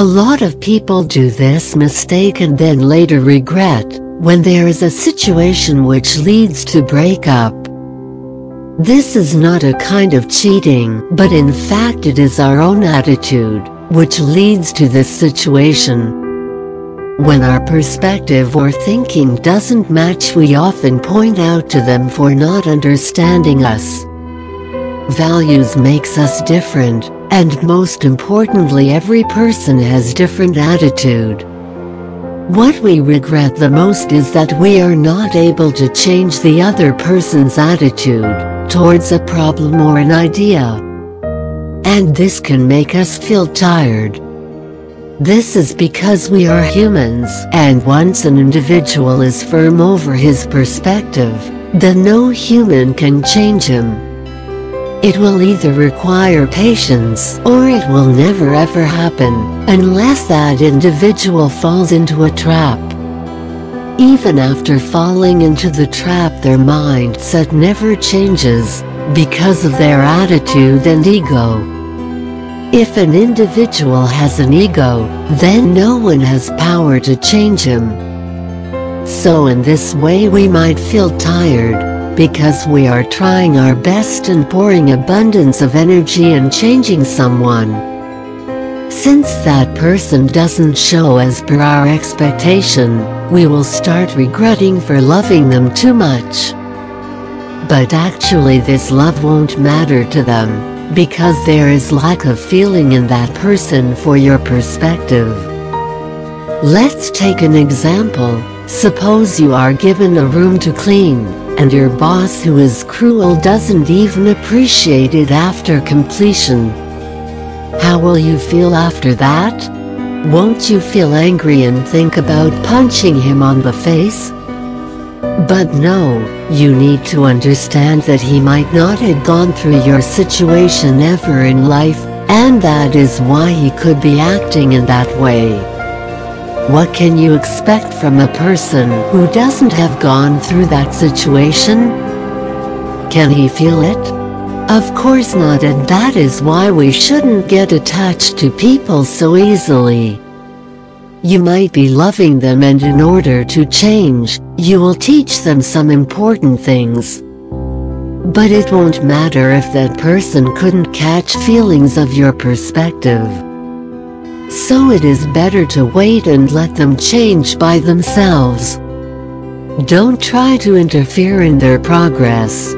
A lot of people do this mistake and then later regret, when there is a situation which leads to breakup. This is not a kind of cheating, but in fact it is our own attitude, which leads to this situation. When our perspective or thinking doesn't match we often point out to them for not understanding us. Values makes us different, and most importantly every person has different attitude. What we regret the most is that we are not able to change the other person's attitude towards a problem or an idea. And this can make us feel tired. This is because we are humans, and once an individual is firm over his perspective, then no human can change him. It will either require patience or it will never ever happen, unless that individual falls into a trap. Even after falling into the trap their mindset never changes, because of their attitude and ego. If an individual has an ego, then no one has power to change him. So in this way we might feel tired, because we are trying our best and pouring abundance of energy in changing someone. Since that person doesn't show as per our expectation, we will start regretting for loving them too much. But actually this love won't matter to them because there is lack of feeling in that person for your perspective. Let's take an example, suppose you are given a room to clean, and your boss who is cruel doesn't even appreciate it after completion. How will you feel after that? Won't you feel angry and think about punching him on the face? But no, you need to understand that he might not have gone through your situation ever in life, and that is why he could be acting in that way. What can you expect from a person who doesn't have gone through that situation? Can he feel it? Of course not and that is why we shouldn't get attached to people so easily. You might be loving them and in order to change, you will teach them some important things. But it won't matter if that person couldn't catch feelings of your perspective. So it is better to wait and let them change by themselves. Don't try to interfere in their progress.